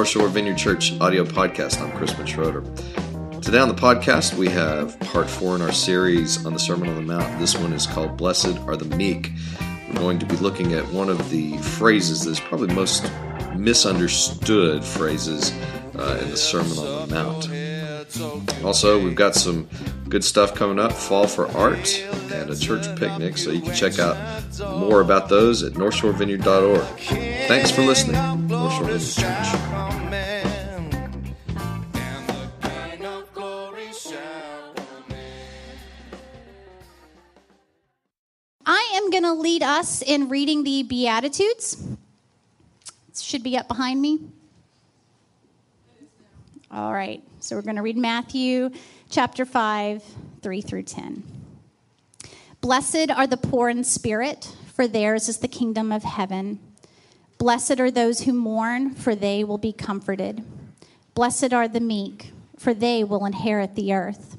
North Shore Vineyard Church audio podcast. I'm Chris Schroeder. Today on the podcast, we have part four in our series on the Sermon on the Mount. This one is called Blessed Are the Meek. We're going to be looking at one of the phrases that's probably most misunderstood phrases uh, in the Sermon on the Mount. Also, we've got some good stuff coming up Fall for Art and a church picnic, so you can check out more about those at northshorevineyard.org. Thanks for listening, North Shore Vineyard Church. Lead us in reading the Beatitudes. It should be up behind me. All right, so we're going to read Matthew chapter 5, 3 through 10. Blessed are the poor in spirit, for theirs is the kingdom of heaven. Blessed are those who mourn, for they will be comforted. Blessed are the meek, for they will inherit the earth.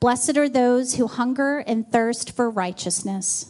Blessed are those who hunger and thirst for righteousness,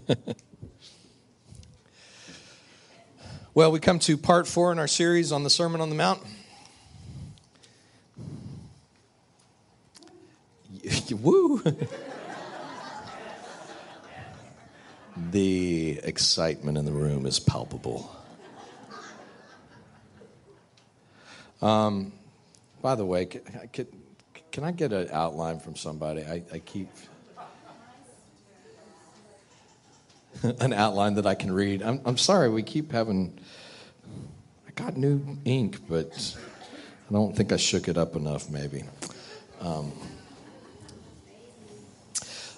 well, we come to part four in our series on the Sermon on the Mount. Woo! the excitement in the room is palpable. Um, by the way, can, can, can I get an outline from somebody? I, I keep. an outline that I can read. I'm, I'm sorry, we keep having. I got new ink, but I don't think I shook it up enough, maybe. Um,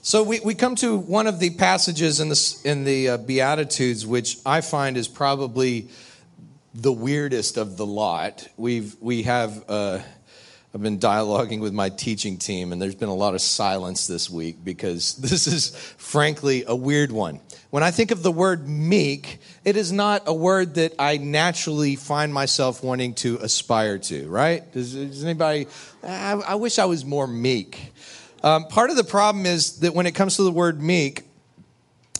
so we, we come to one of the passages in the, in the uh, Beatitudes, which I find is probably the weirdest of the lot. We've, we have. Uh, I've been dialoguing with my teaching team, and there's been a lot of silence this week because this is frankly a weird one. When I think of the word meek, it is not a word that I naturally find myself wanting to aspire to, right? Does, does anybody, I, I, wish I was more meek. Um, part of the problem is that when it comes to the word meek,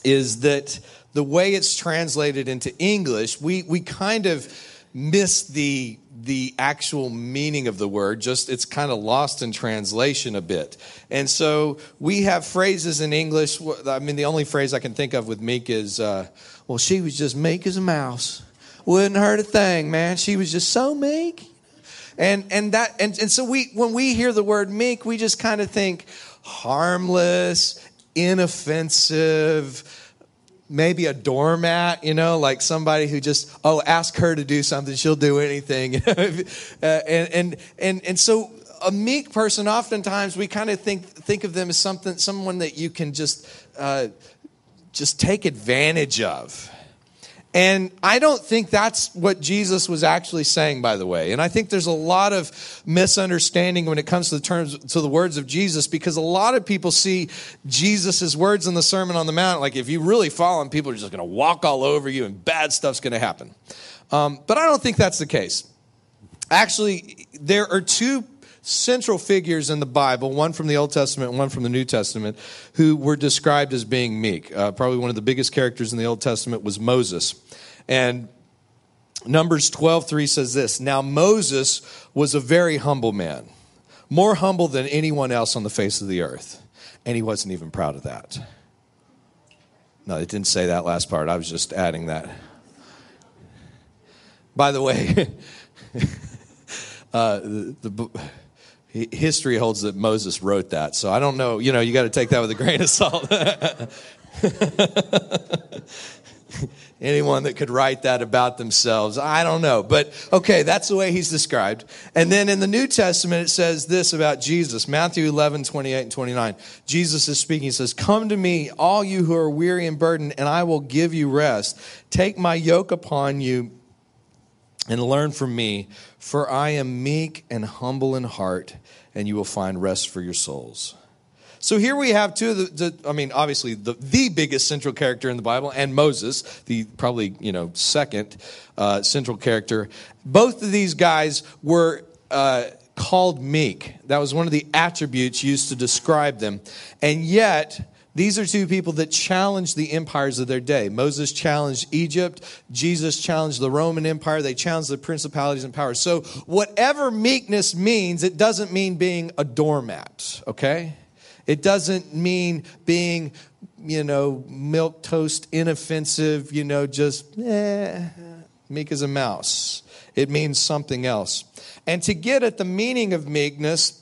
is that the way it's translated into English, we, we kind of miss the the actual meaning of the word just it's kind of lost in translation a bit. And so we have phrases in english. I mean the only phrase i can think of with meek is uh, well she was just meek as a mouse. Wouldn't hurt a thing man. She was just so meek. And and that and, and so we when we hear the word meek we just kind of think harmless inoffensive maybe a doormat, you know, like somebody who just, oh, ask her to do something, she'll do anything. uh, and, and, and, and so a meek person, oftentimes we kind of think, think of them as something, someone that you can just, uh, just take advantage of. And I don't think that's what Jesus was actually saying, by the way. And I think there's a lot of misunderstanding when it comes to the terms to the words of Jesus, because a lot of people see Jesus' words in the Sermon on the Mount, like if you really follow him, people are just going to walk all over you and bad stuff's going to happen. Um, but I don't think that's the case. Actually, there are two central figures in the Bible, one from the Old Testament one from the New Testament, who were described as being meek. Uh, probably one of the biggest characters in the Old Testament was Moses. And Numbers 12:3 says this, "Now Moses was a very humble man, more humble than anyone else on the face of the earth, and he wasn't even proud of that." No, it didn't say that last part. I was just adding that. By the way, uh, the, the history holds that Moses wrote that. So I don't know, you know, you got to take that with a grain of salt. Anyone that could write that about themselves, I don't know. But okay, that's the way he's described. And then in the New Testament, it says this about Jesus Matthew 11, 28 and 29. Jesus is speaking. He says, Come to me, all you who are weary and burdened, and I will give you rest. Take my yoke upon you and learn from me, for I am meek and humble in heart, and you will find rest for your souls. So here we have two of the, the, I mean, obviously the, the biggest central character in the Bible, and Moses, the probably, you know, second uh, central character. Both of these guys were uh, called meek. That was one of the attributes used to describe them. And yet, these are two people that challenged the empires of their day. Moses challenged Egypt. Jesus challenged the Roman Empire. They challenged the principalities and powers. So, whatever meekness means, it doesn't mean being a doormat, okay? It doesn't mean being, you know, milk toast, inoffensive, you know, just eh, meek as a mouse. It means something else. And to get at the meaning of meekness,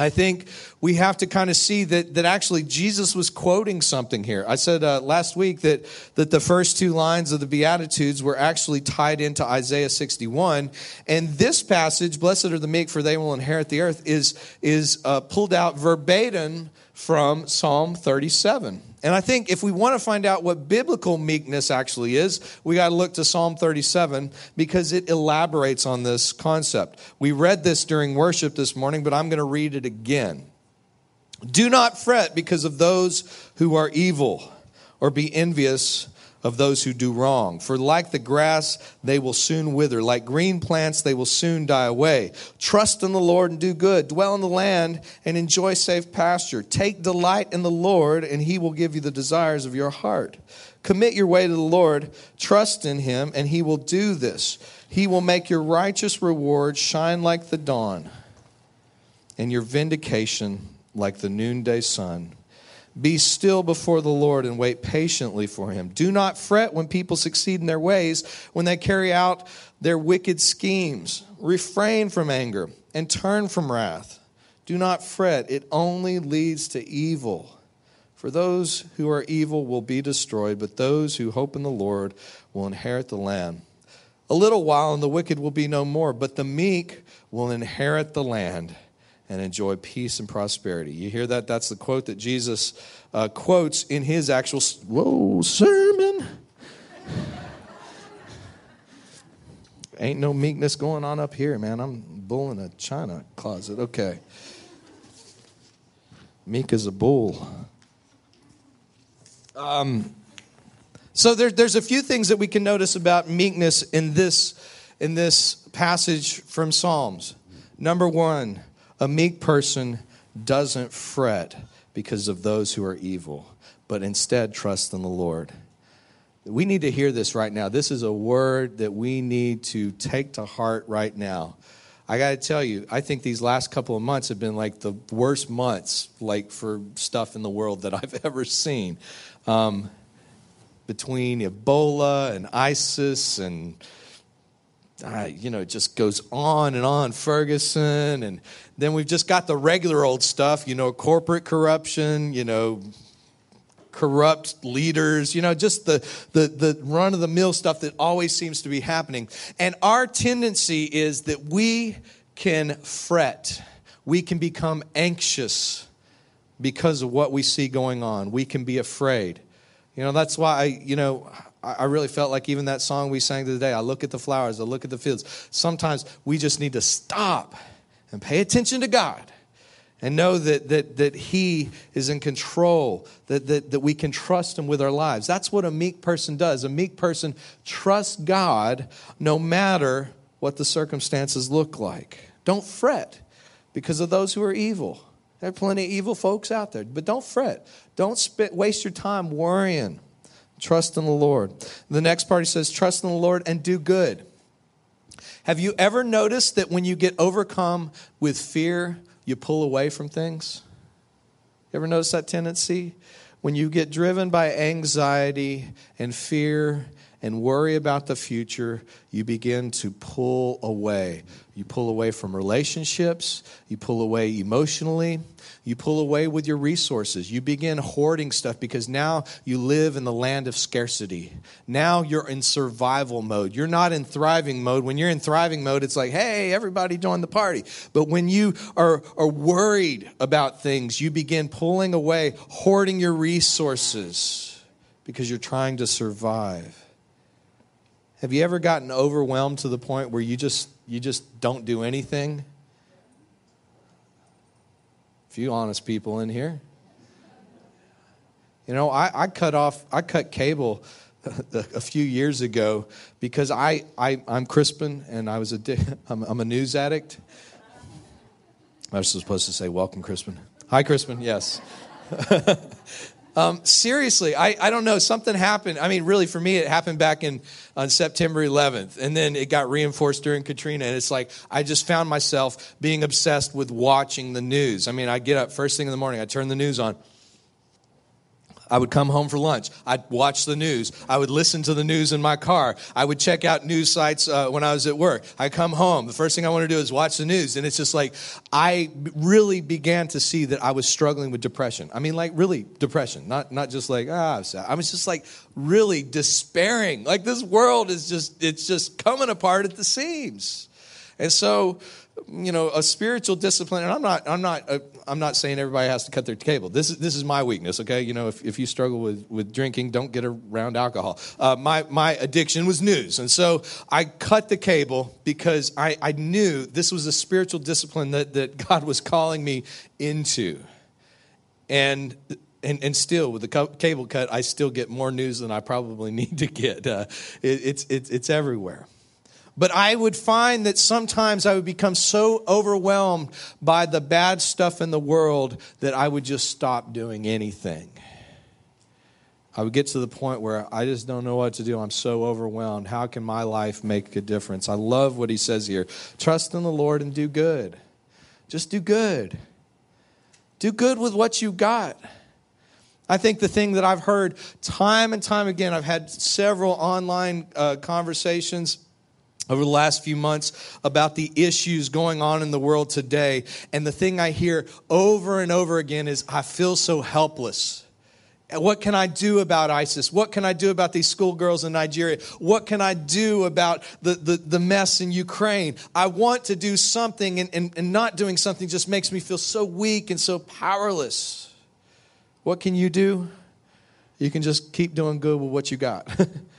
I think we have to kind of see that, that actually Jesus was quoting something here. I said uh, last week that, that the first two lines of the Beatitudes were actually tied into Isaiah 61. And this passage, Blessed are the meek, for they will inherit the earth, is, is uh, pulled out verbatim from Psalm 37. And I think if we want to find out what biblical meekness actually is, we got to look to Psalm 37 because it elaborates on this concept. We read this during worship this morning, but I'm going to read it again. Do not fret because of those who are evil, or be envious of those who do wrong. For like the grass, they will soon wither. Like green plants, they will soon die away. Trust in the Lord and do good. Dwell in the land and enjoy safe pasture. Take delight in the Lord, and he will give you the desires of your heart. Commit your way to the Lord. Trust in him, and he will do this. He will make your righteous reward shine like the dawn, and your vindication like the noonday sun. Be still before the Lord and wait patiently for him. Do not fret when people succeed in their ways, when they carry out their wicked schemes. Refrain from anger and turn from wrath. Do not fret, it only leads to evil. For those who are evil will be destroyed, but those who hope in the Lord will inherit the land. A little while, and the wicked will be no more, but the meek will inherit the land and enjoy peace and prosperity. You hear that? That's the quote that Jesus uh, quotes in his actual whoa sermon. Ain't no meekness going on up here, man. I'm bull in a china closet. Okay. Meek as a bull. Um, so there, there's a few things that we can notice about meekness in this in this passage from Psalms. Number one, a meek person doesn't fret because of those who are evil, but instead trust in the Lord. We need to hear this right now. This is a word that we need to take to heart right now. I got to tell you, I think these last couple of months have been like the worst months, like for stuff in the world that I've ever seen. Um, between Ebola and ISIS and uh, you know, it just goes on and on. Ferguson, and then we've just got the regular old stuff, you know, corporate corruption, you know, corrupt leaders, you know, just the, the, the run of the mill stuff that always seems to be happening. And our tendency is that we can fret, we can become anxious because of what we see going on, we can be afraid. You know, that's why, I, you know, I really felt like even that song we sang today, I look at the flowers, I look at the fields. Sometimes we just need to stop and pay attention to God and know that, that, that He is in control, that, that, that we can trust Him with our lives. That's what a meek person does. A meek person trusts God no matter what the circumstances look like. Don't fret because of those who are evil. There are plenty of evil folks out there, but don't fret. Don't spit, waste your time worrying Trust in the Lord. The next part he says, Trust in the Lord and do good. Have you ever noticed that when you get overcome with fear, you pull away from things? You ever notice that tendency? When you get driven by anxiety and fear and worry about the future, you begin to pull away. You pull away from relationships, you pull away emotionally, you pull away with your resources. You begin hoarding stuff because now you live in the land of scarcity. Now you're in survival mode. You're not in thriving mode. When you're in thriving mode, it's like, hey, everybody join the party. But when you are, are worried about things, you begin pulling away, hoarding your resources because you're trying to survive. Have you ever gotten overwhelmed to the point where you just you just don't do anything? A few honest people in here. You know, I, I cut off I cut cable a few years ago because I, I I'm Crispin and I was a I'm, I'm a news addict. I was supposed to say welcome, Crispin. Hi, Crispin. Yes. Um, seriously, I, I don't know. Something happened. I mean, really, for me, it happened back in on September 11th, and then it got reinforced during Katrina. And it's like I just found myself being obsessed with watching the news. I mean, I get up first thing in the morning, I turn the news on. I would come home for lunch. I'd watch the news. I would listen to the news in my car. I would check out news sites uh, when I was at work. I come home. The first thing I want to do is watch the news. And it's just like, I really began to see that I was struggling with depression. I mean, like, really depression, not, not just like, ah, I was just like really despairing. Like, this world is just, it's just coming apart at the seams. And so, you know a spiritual discipline and i'm not i'm not uh, i'm not saying everybody has to cut their cable. This is this is my weakness okay? You know if, if you struggle with with drinking don't get around alcohol. Uh, my my addiction was news and so i cut the cable because i i knew this was a spiritual discipline that that god was calling me into. And and, and still with the cable cut i still get more news than i probably need to get. Uh, it, it's, it's it's everywhere but I would find that sometimes I would become so overwhelmed by the bad stuff in the world that I would just stop doing anything. I would get to the point where I just don't know what to do. I'm so overwhelmed. How can my life make a difference? I love what he says here trust in the Lord and do good. Just do good. Do good with what you got. I think the thing that I've heard time and time again, I've had several online uh, conversations over the last few months about the issues going on in the world today. And the thing I hear over and over again is, I feel so helpless. What can I do about ISIS? What can I do about these schoolgirls in Nigeria? What can I do about the, the, the mess in Ukraine? I want to do something, and, and, and not doing something just makes me feel so weak and so powerless. What can you do? You can just keep doing good with what you got.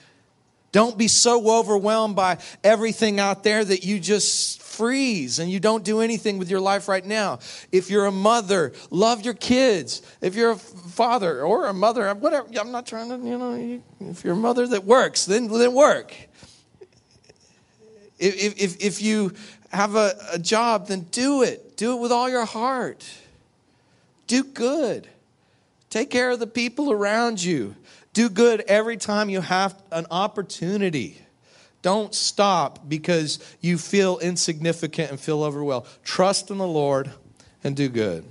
Don't be so overwhelmed by everything out there that you just freeze and you don't do anything with your life right now. If you're a mother, love your kids. If you're a father or a mother, whatever, I'm not trying to, you know, if you're a mother that works, then, then work. If, if, if you have a, a job, then do it. Do it with all your heart. Do good. Take care of the people around you. Do good every time you have an opportunity. Don't stop because you feel insignificant and feel overwhelmed. Trust in the Lord and do good.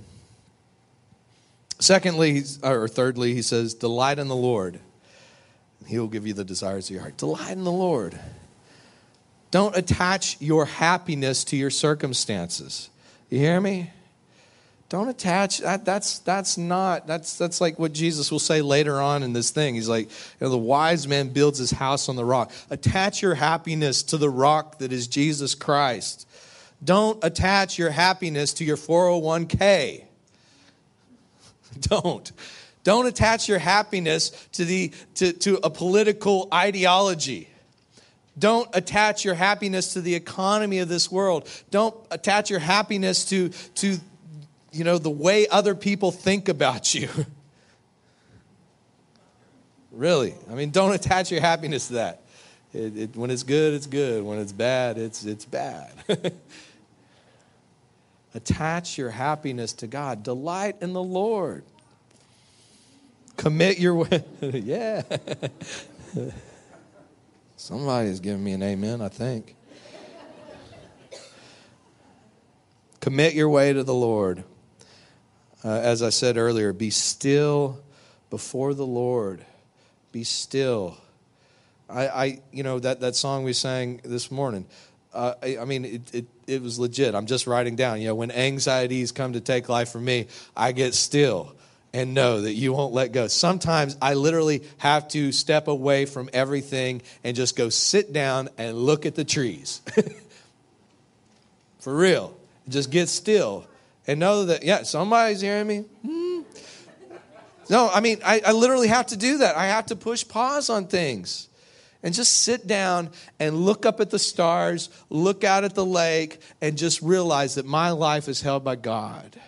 Secondly, or thirdly, he says, delight in the Lord. He will give you the desires of your heart. Delight in the Lord. Don't attach your happiness to your circumstances. You hear me? Don't attach that, that's that's not that's that's like what jesus will say later on in this thing. He's like you know the wise man builds his house on the rock. Attach your happiness to the rock that is jesus christ. Don't attach your happiness to your 401k don't. Don't attach your happiness to the to, to a political ideology. Don't attach your happiness to the economy of this world. Don't attach your happiness to, to you know, the way other people think about you. really. I mean, don't attach your happiness to that. It, it, when it's good, it's good. When it's bad, it's, it's bad. attach your happiness to God. Delight in the Lord. Commit your way. yeah. Somebody is giving me an amen, I think. Commit your way to the Lord uh, as I said earlier, be still before the Lord. Be still. I, I you know, that, that song we sang this morning, uh, I, I, mean, it, it, it was legit. I'm just writing down, you know, when anxieties come to take life from me, I get still and know that you won't let go. Sometimes I literally have to step away from everything and just go sit down and look at the trees. For real. Just get still and know that, yeah, somebody's hearing me. Hmm. No, I mean, I, I literally have to do that. I have to push pause on things and just sit down and look up at the stars, look out at the lake, and just realize that my life is held by God,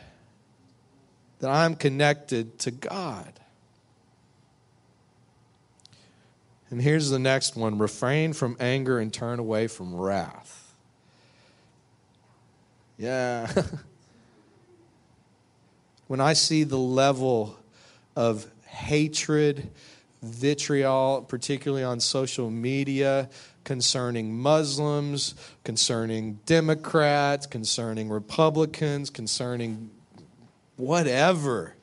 that I'm connected to God. And here's the next one refrain from anger and turn away from wrath. Yeah. when I see the level of hatred, vitriol, particularly on social media, concerning Muslims, concerning Democrats, concerning Republicans, concerning whatever.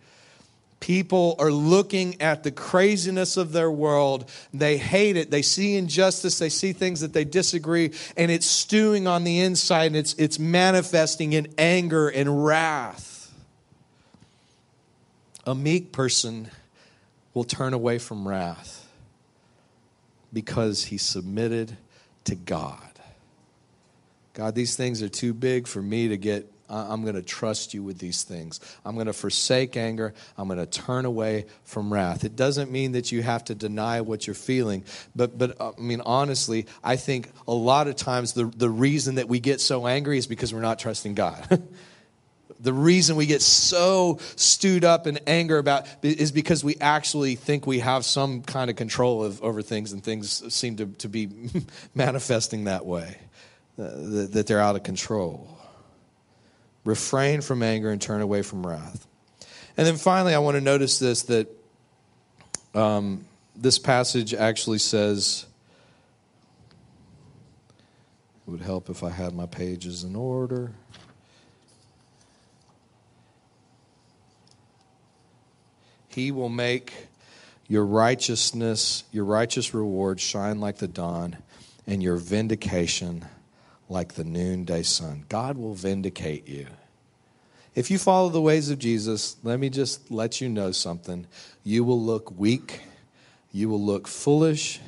People are looking at the craziness of their world. They hate it. They see injustice. They see things that they disagree, and it's stewing on the inside, and it's, it's manifesting in anger and wrath. A meek person will turn away from wrath because he submitted to God. God, these things are too big for me to get. I'm going to trust you with these things. I'm going to forsake anger. I'm going to turn away from wrath. It doesn't mean that you have to deny what you're feeling, but but uh, I mean honestly, I think a lot of times the the reason that we get so angry is because we're not trusting God. the reason we get so stewed up in anger about is because we actually think we have some kind of control of, over things and things seem to, to be manifesting that way uh, that, that they're out of control. Refrain from anger and turn away from wrath. And then finally i want to notice this that um, this passage actually says it would help if i had my pages in order He will make your righteousness, your righteous reward shine like the dawn, and your vindication like the noonday sun. God will vindicate you. If you follow the ways of Jesus, let me just let you know something. You will look weak, you will look foolish.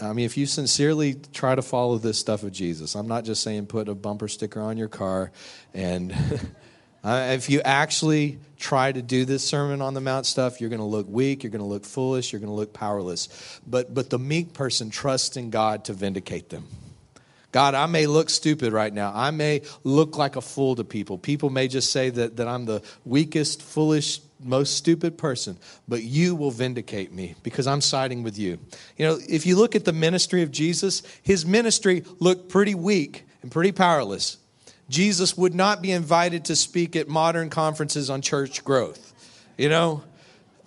I mean, if you sincerely try to follow this stuff of Jesus, I'm not just saying put a bumper sticker on your car and Uh, if you actually try to do this Sermon on the Mount stuff, you're going to look weak, you're going to look foolish, you're going to look powerless. But, but the meek person trusts in God to vindicate them. God, I may look stupid right now. I may look like a fool to people. People may just say that, that I'm the weakest, foolish, most stupid person, but you will vindicate me because I'm siding with you. You know, if you look at the ministry of Jesus, his ministry looked pretty weak and pretty powerless. Jesus would not be invited to speak at modern conferences on church growth. You know?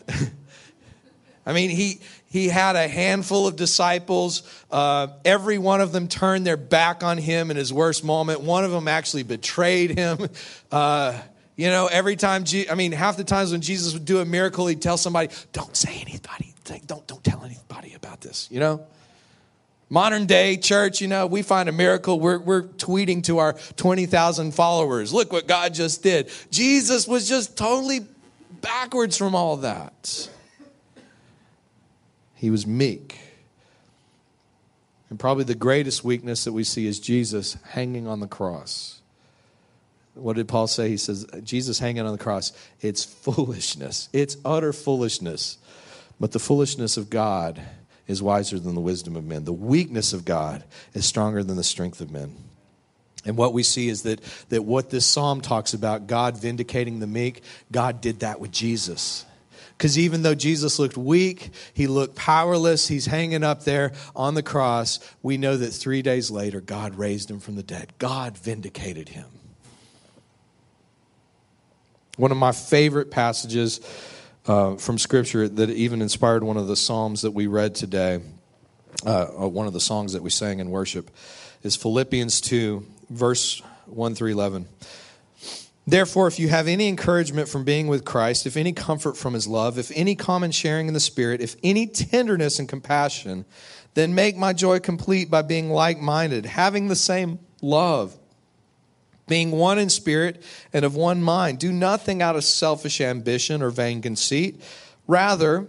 I mean, he, he had a handful of disciples. Uh, every one of them turned their back on him in his worst moment. One of them actually betrayed him. Uh, you know, every time, Je- I mean, half the times when Jesus would do a miracle, he'd tell somebody, don't say anybody, don't, don't tell anybody about this, you know? Modern day church, you know, we find a miracle. We're, we're tweeting to our 20,000 followers. Look what God just did. Jesus was just totally backwards from all that. He was meek. And probably the greatest weakness that we see is Jesus hanging on the cross. What did Paul say? He says, Jesus hanging on the cross. It's foolishness. It's utter foolishness. But the foolishness of God is wiser than the wisdom of men. The weakness of God is stronger than the strength of men. And what we see is that, that what this psalm talks about, God vindicating the meek, God did that with Jesus. Because even though Jesus looked weak, he looked powerless, he's hanging up there on the cross, we know that three days later, God raised him from the dead. God vindicated him. One of my favorite passages uh, from Scripture that even inspired one of the Psalms that we read today, uh, one of the songs that we sang in worship, is Philippians 2, verse 1 through 11. Therefore, if you have any encouragement from being with Christ, if any comfort from his love, if any common sharing in the Spirit, if any tenderness and compassion, then make my joy complete by being like minded, having the same love being one in spirit and of one mind. Do nothing out of selfish ambition or vain conceit. Rather,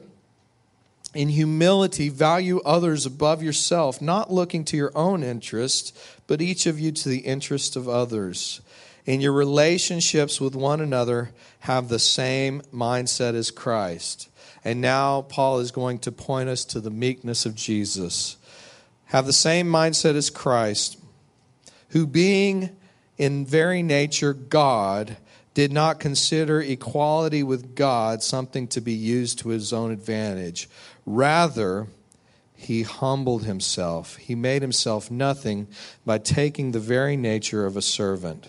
in humility, value others above yourself, not looking to your own interest, but each of you to the interest of others. In your relationships with one another, have the same mindset as Christ. And now Paul is going to point us to the meekness of Jesus. Have the same mindset as Christ, who being in very nature God, did not consider equality with God something to be used to his own advantage. Rather, he humbled himself. He made himself nothing by taking the very nature of a servant.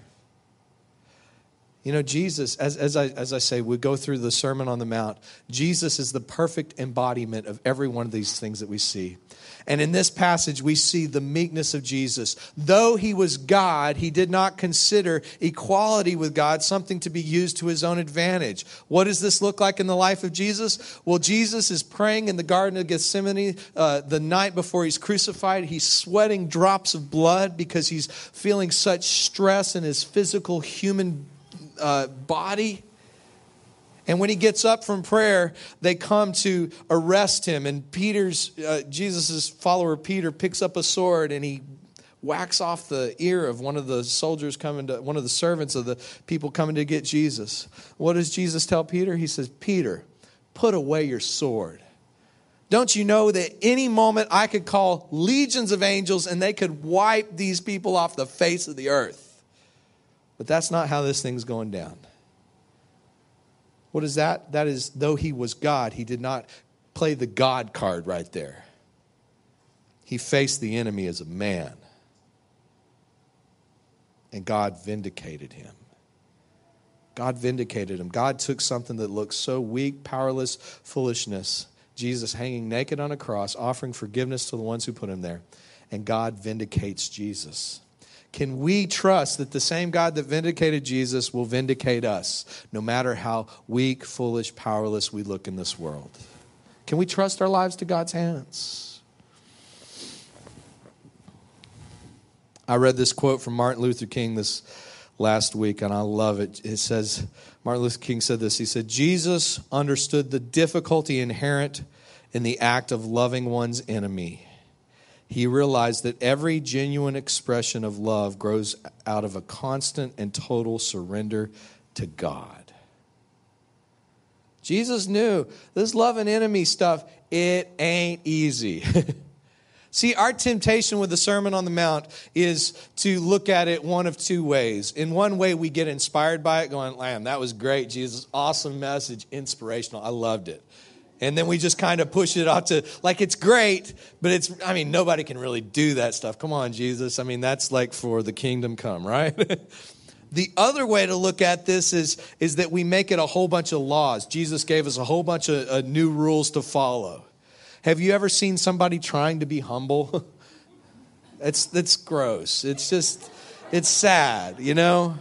You know, Jesus, as, as, I, as I say, we go through the Sermon on the Mount. Jesus is the perfect embodiment of every one of these things that we see. And in this passage, we see the meekness of Jesus. Though he was God, he did not consider equality with God something to be used to his own advantage. What does this look like in the life of Jesus? Well, Jesus is praying in the Garden of Gethsemane uh, the night before he's crucified. He's sweating drops of blood because he's feeling such stress in his physical human uh, body. And when he gets up from prayer, they come to arrest him. And Peter's, uh, Jesus' follower Peter, picks up a sword and he whacks off the ear of one of the soldiers coming to, one of the servants of the people coming to get Jesus. What does Jesus tell Peter? He says, Peter, put away your sword. Don't you know that any moment I could call legions of angels and they could wipe these people off the face of the earth? But that's not how this thing's going down. What is that? That is, though he was God, he did not play the God card right there. He faced the enemy as a man. And God vindicated him. God vindicated him. God took something that looked so weak, powerless, foolishness, Jesus hanging naked on a cross, offering forgiveness to the ones who put him there. And God vindicates Jesus. Can we trust that the same God that vindicated Jesus will vindicate us, no matter how weak, foolish, powerless we look in this world? Can we trust our lives to God's hands? I read this quote from Martin Luther King this last week, and I love it. It says, Martin Luther King said this He said, Jesus understood the difficulty inherent in the act of loving one's enemy he realized that every genuine expression of love grows out of a constant and total surrender to God. Jesus knew this love and enemy stuff, it ain't easy. See, our temptation with the Sermon on the Mount is to look at it one of two ways. In one way, we get inspired by it, going, Lamb, that was great, Jesus. Awesome message, inspirational. I loved it and then we just kind of push it out to like it's great but it's i mean nobody can really do that stuff. Come on jesus. I mean that's like for the kingdom come right? The other way to look at this is is that we make it a whole bunch of laws. Jesus gave us a whole bunch of uh, new rules to follow. Have you ever seen somebody trying to be humble? It's that's gross. It's just it's sad you know?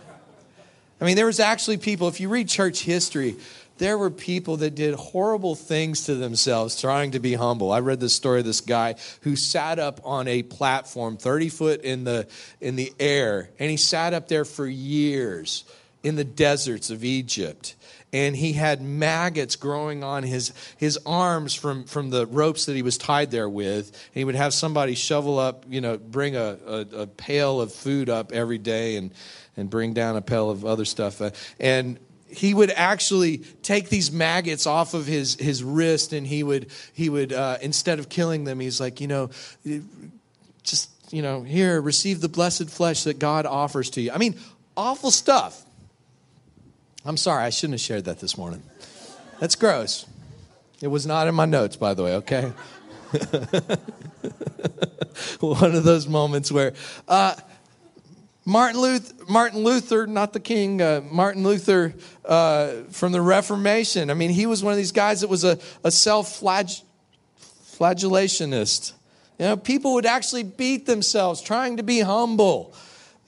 I mean there was actually people if you read church history there were people that did horrible things to themselves trying to be humble. I read the story of this guy who sat up on a platform 30 foot in the, in the air, and he sat up there for years in the deserts of Egypt. And he had maggots growing on his, his arms from, from the ropes that he was tied there with. And he would have somebody shovel up, you know, bring a, a, a pail of food up every day and, and bring down a pail of other stuff. Uh, and he would actually take these maggots off of his, his wrist and he would, he would uh, instead of killing them, he's like, you know, just, you know, here, receive the blessed flesh that God offers to you. I mean, awful stuff. I'm sorry, I shouldn't have shared that this morning. That's gross. It was not in my notes, by the way, okay? One of those moments where, uh, Martin Luther, Martin Luther, not the king, uh, Martin Luther uh, from the Reformation. I mean, he was one of these guys that was a, a self flagellationist. You know, people would actually beat themselves trying to be humble,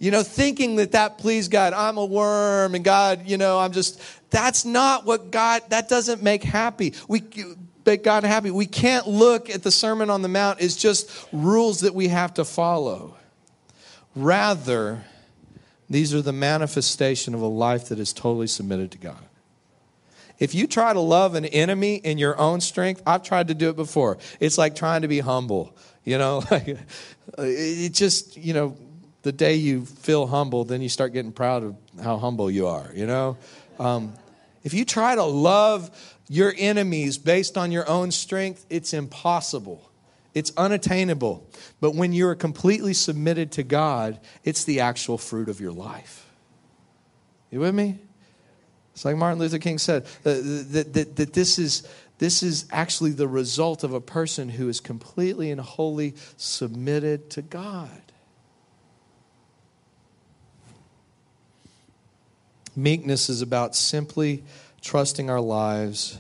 you know, thinking that that pleased God. I'm a worm and God, you know, I'm just, that's not what God, that doesn't make happy. We, make God happy. We can't look at the Sermon on the Mount as just rules that we have to follow. Rather, these are the manifestation of a life that is totally submitted to God. If you try to love an enemy in your own strength, I've tried to do it before. It's like trying to be humble. You know, it just, you know, the day you feel humble, then you start getting proud of how humble you are, you know? Um, if you try to love your enemies based on your own strength, it's impossible. It's unattainable. But when you're completely submitted to God, it's the actual fruit of your life. You with me? It's like Martin Luther King said uh, that, that, that this, is, this is actually the result of a person who is completely and wholly submitted to God. Meekness is about simply trusting our lives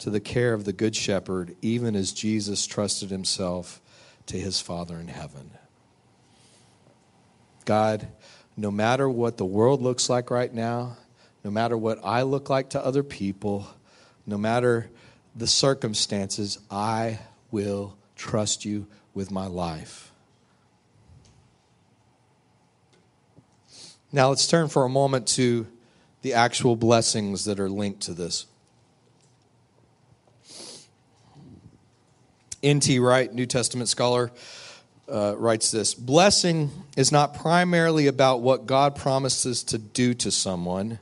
to the care of the Good Shepherd, even as Jesus trusted himself to his Father in heaven. God, no matter what the world looks like right now, no matter what I look like to other people, no matter the circumstances, I will trust you with my life. Now let's turn for a moment to the actual blessings that are linked to this. N.T. Wright, New Testament scholar, uh, writes this Blessing is not primarily about what God promises to do to someone,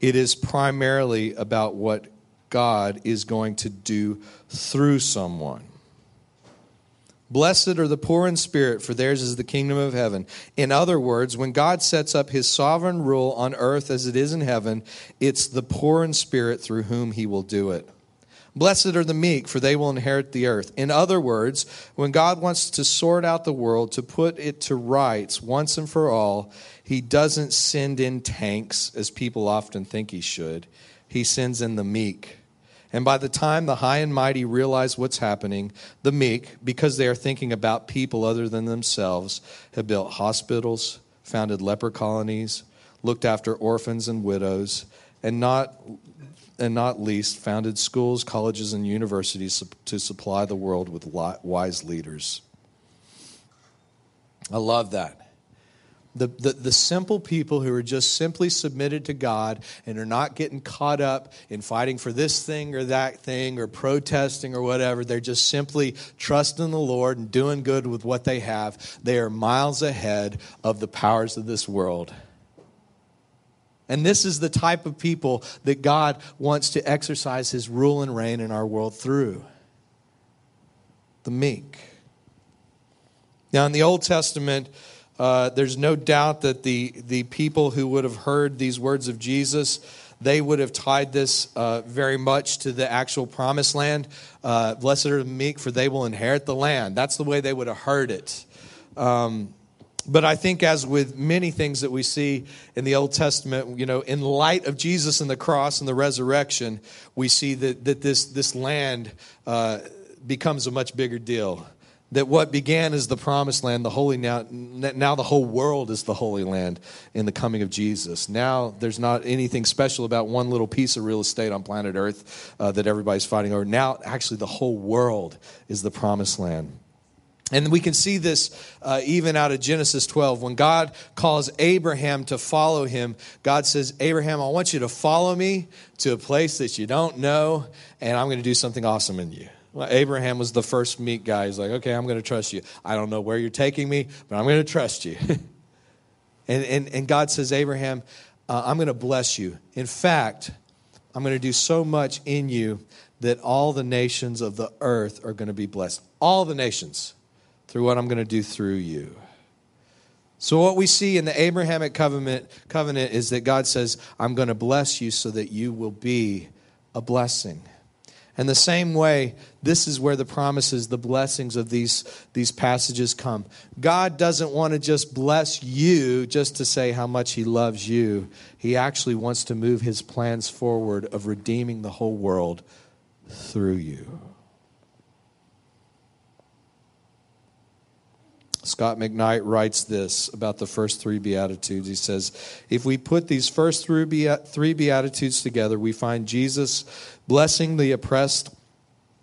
it is primarily about what God is going to do through someone. Blessed are the poor in spirit, for theirs is the kingdom of heaven. In other words, when God sets up his sovereign rule on earth as it is in heaven, it's the poor in spirit through whom he will do it. Blessed are the meek, for they will inherit the earth. In other words, when God wants to sort out the world, to put it to rights once and for all, he doesn't send in tanks, as people often think he should. He sends in the meek and by the time the high and mighty realize what's happening, the meek, because they are thinking about people other than themselves, have built hospitals, founded leper colonies, looked after orphans and widows, and not and not least founded schools, colleges, and universities to supply the world with wise leaders. I love that the, the, the, simple people who are just simply submitted to God and are not getting caught up in fighting for this thing or that thing or protesting or whatever. They're just simply trusting the Lord and doing good with what they have. They are miles ahead of the powers of this world. And this is the type of people that God wants to exercise his rule and reign in our world through the meek. Now, in the Old Testament, uh, there's no doubt that the, the people who would have heard these words of Jesus, they would have tied this uh, very much to the actual promised land. Uh, Blessed are the meek, for they will inherit the land. That's the way they would have heard it. Um, but I think, as with many things that we see in the Old Testament, you know, in light of Jesus and the cross and the resurrection, we see that, that this, this land uh, becomes a much bigger deal that what began as the promised land, the holy now, now the whole world is the holy land in the coming of Jesus. Now there's not anything special about one little piece of real estate on planet Earth uh, that everybody's fighting over. Now, actually, the whole world is the promised land. And we can see this uh, even out of Genesis 12. When God calls Abraham to follow him, God says, Abraham, I want you to follow me to a place that you don't know, and I'm going to do something awesome in you. Well, Abraham was the first meek guy. He's like, okay, I'm going to trust you. I don't know where you're taking me, but I'm going to trust you. and, and, and God says, Abraham, uh, I'm going to bless you. In fact, I'm going to do so much in you that all the nations of the earth are going to be blessed. All the nations through what I'm going to do through you. So, what we see in the Abrahamic covenant, covenant is that God says, I'm going to bless you so that you will be a blessing. And the same way, this is where the promises, the blessings of these, these passages come. God doesn't want to just bless you just to say how much He loves you. He actually wants to move His plans forward of redeeming the whole world through you. Scot McKnight writes this about the first three Beatitudes. He says, If we put these first three Beatitudes together, we find Jesus blessing the oppressed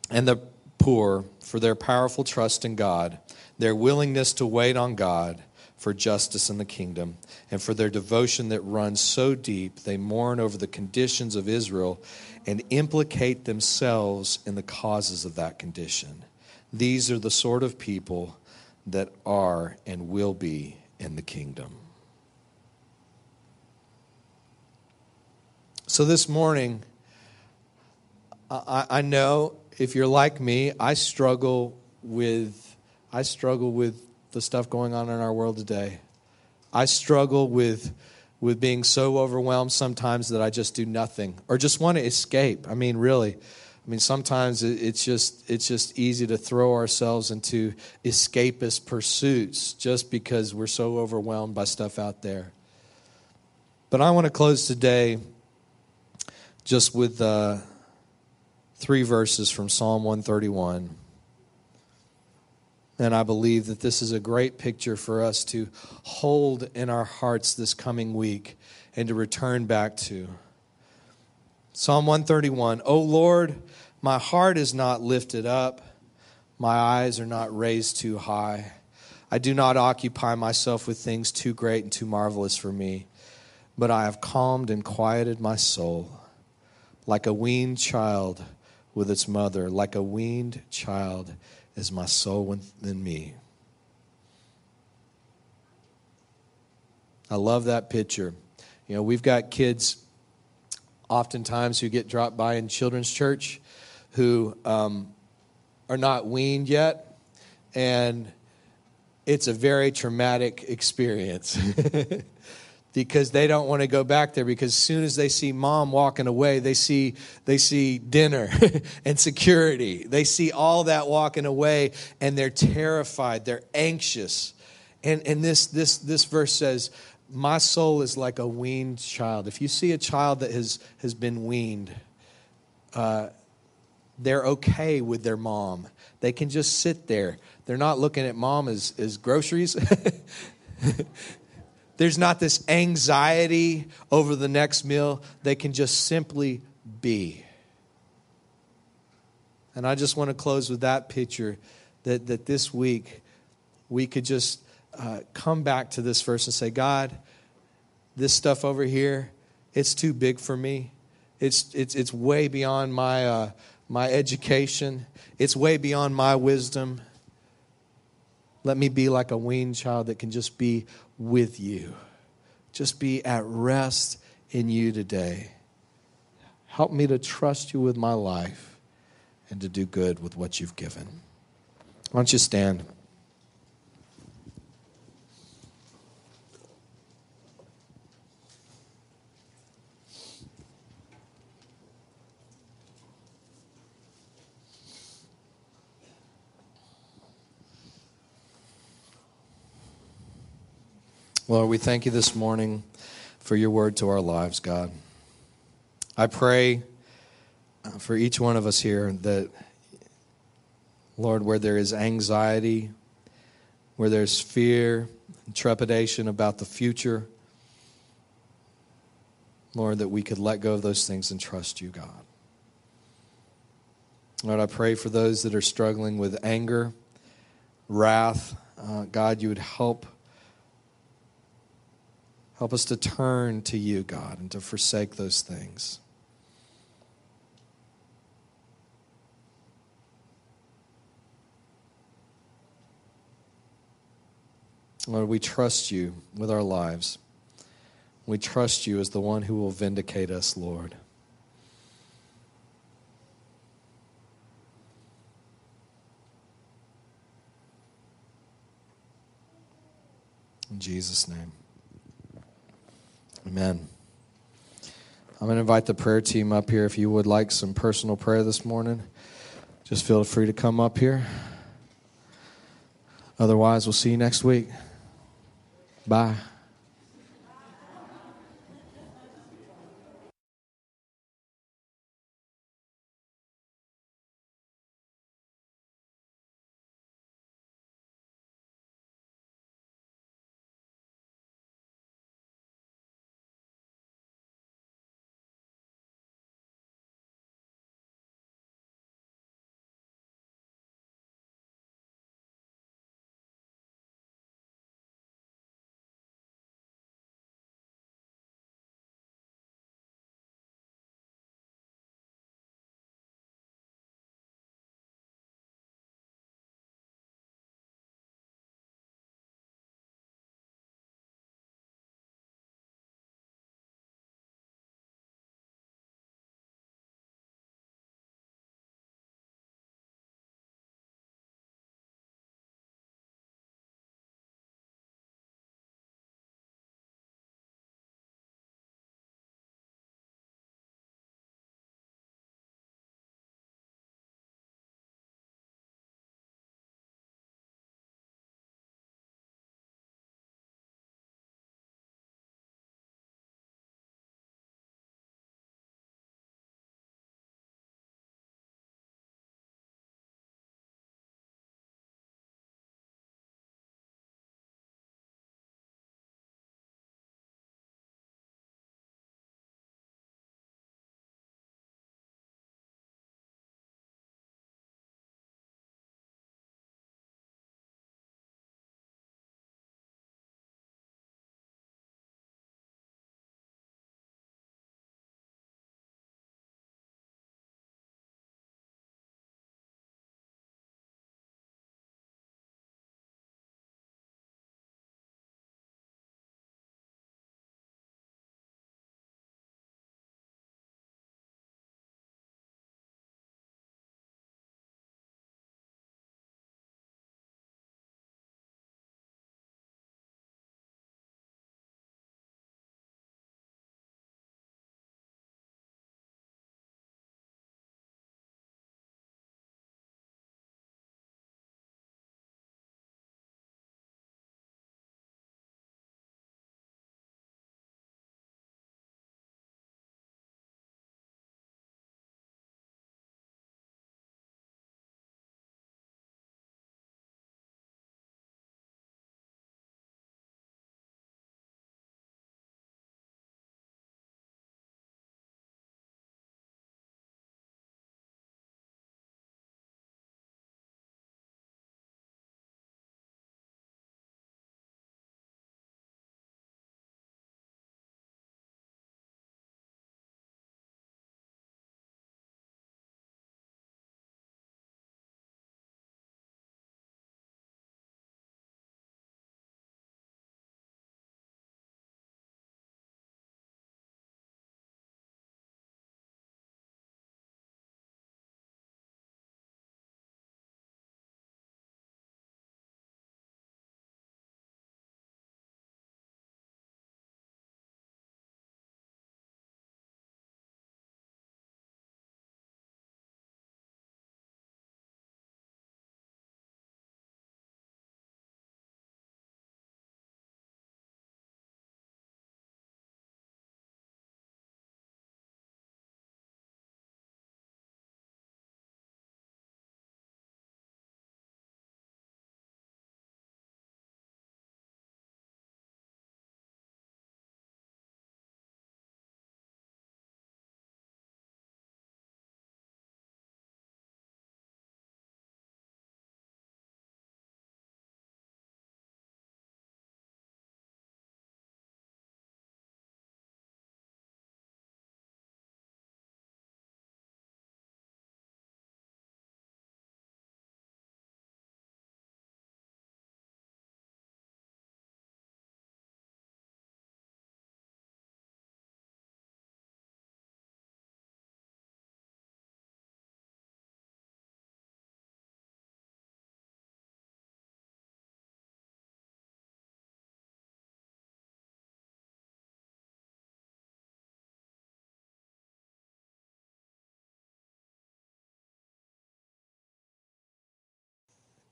and the poor for their powerful trust in God, their willingness to wait on God for justice in the kingdom, and for their devotion that runs so deep they mourn over the conditions of Israel and implicate themselves in the causes of that condition. These are the sort of people that are and will be in the kingdom. So this morning, I, I know if you're like me, I struggle with I struggle with the stuff going on in our world today. I struggle with with being so overwhelmed sometimes that I just do nothing or just want to escape. I mean, really. I mean, sometimes it's just it's just easy to throw ourselves into escapist pursuits just because we're so overwhelmed by stuff out there. But I want to close today just with uh, three verses from Psalm 131. And I believe that this is a great picture for us to hold in our hearts this coming week and to return back to. Psalm 131 O Lord, my heart is not lifted up, my eyes are not raised too high. I do not occupy myself with things too great and too marvelous for me, but I have calmed and quieted my soul like a weaned child with its mother, like a weaned child is my soul within me. I love that picture. You know, we've got kids oftentimes who get dropped by in children's church who um, are not weaned yet, and it's a very traumatic experience. because they don't want to go back there because as soon as they see mom walking away they see they see dinner and security. They see all that walking away and they're terrified they're anxious. And and this this this verse says my soul is like a weaned child. If you see a child that has has been weaned uh, they're okay with their mom they can just sit there they're not looking at mom as, as groceries There's not this anxiety over the next meal. They can just simply be. And I just want to close with that picture that, that this week we could just uh, come back to this verse and say, God, this stuff over here, it's too big for me. It's, it's, it's way beyond my, uh, my education, it's way beyond my wisdom. Let me be like a weaned child that can just be with you. Just be at rest in you today. Help me to trust you with my life and to do good with what you've given. Why don't you stand? Lord, we thank you this morning for your word to our lives, God. I pray uh, for each one of us here that, Lord, where there is anxiety, where there's fear and trepidation about the future, Lord, that we could let go of those things and trust you, God. Lord, I pray for those that are struggling with anger, wrath. Uh, God, you would help Help us to turn to you, God, and to forsake those things. Lord, we trust you with our lives. We trust you as the one who will vindicate us, Lord. In Jesus' name. Amen. I'm going to invite the prayer team up here if you would like some personal prayer this morning. Just feel free to come up here. Otherwise, we'll see you next week. Bye.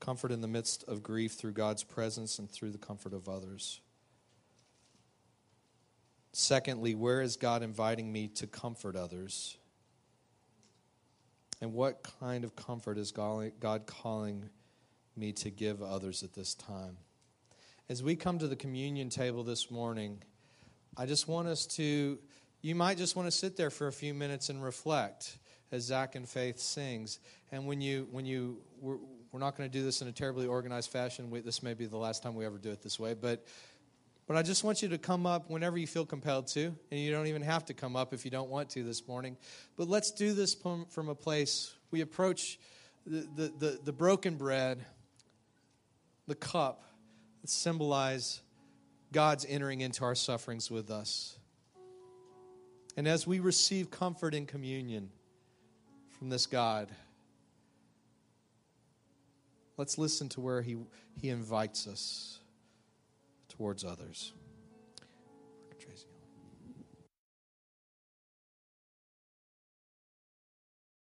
Comfort in the midst of grief through God's presence and through the comfort of others. Secondly, where is God inviting me to comfort others? And what kind of comfort is God calling me to give others at this time? As we come to the communion table this morning, I just want us to, you might just want to sit there for a few minutes and reflect as Zach and Faith sings. And when you, when you, we're, not going to do this in a terribly organized fashion. We, this may be the last time we ever do it this way, but but I just want you to come up whenever you feel compelled to, and you don't even have to come up if you don't want to this morning. But let's do this from, from a place we approach the, the, the, the broken bread, the cup that symbolize God's entering into our sufferings with us. And as we receive comfort in communion from this God, let's listen to where He, he invites us towards others.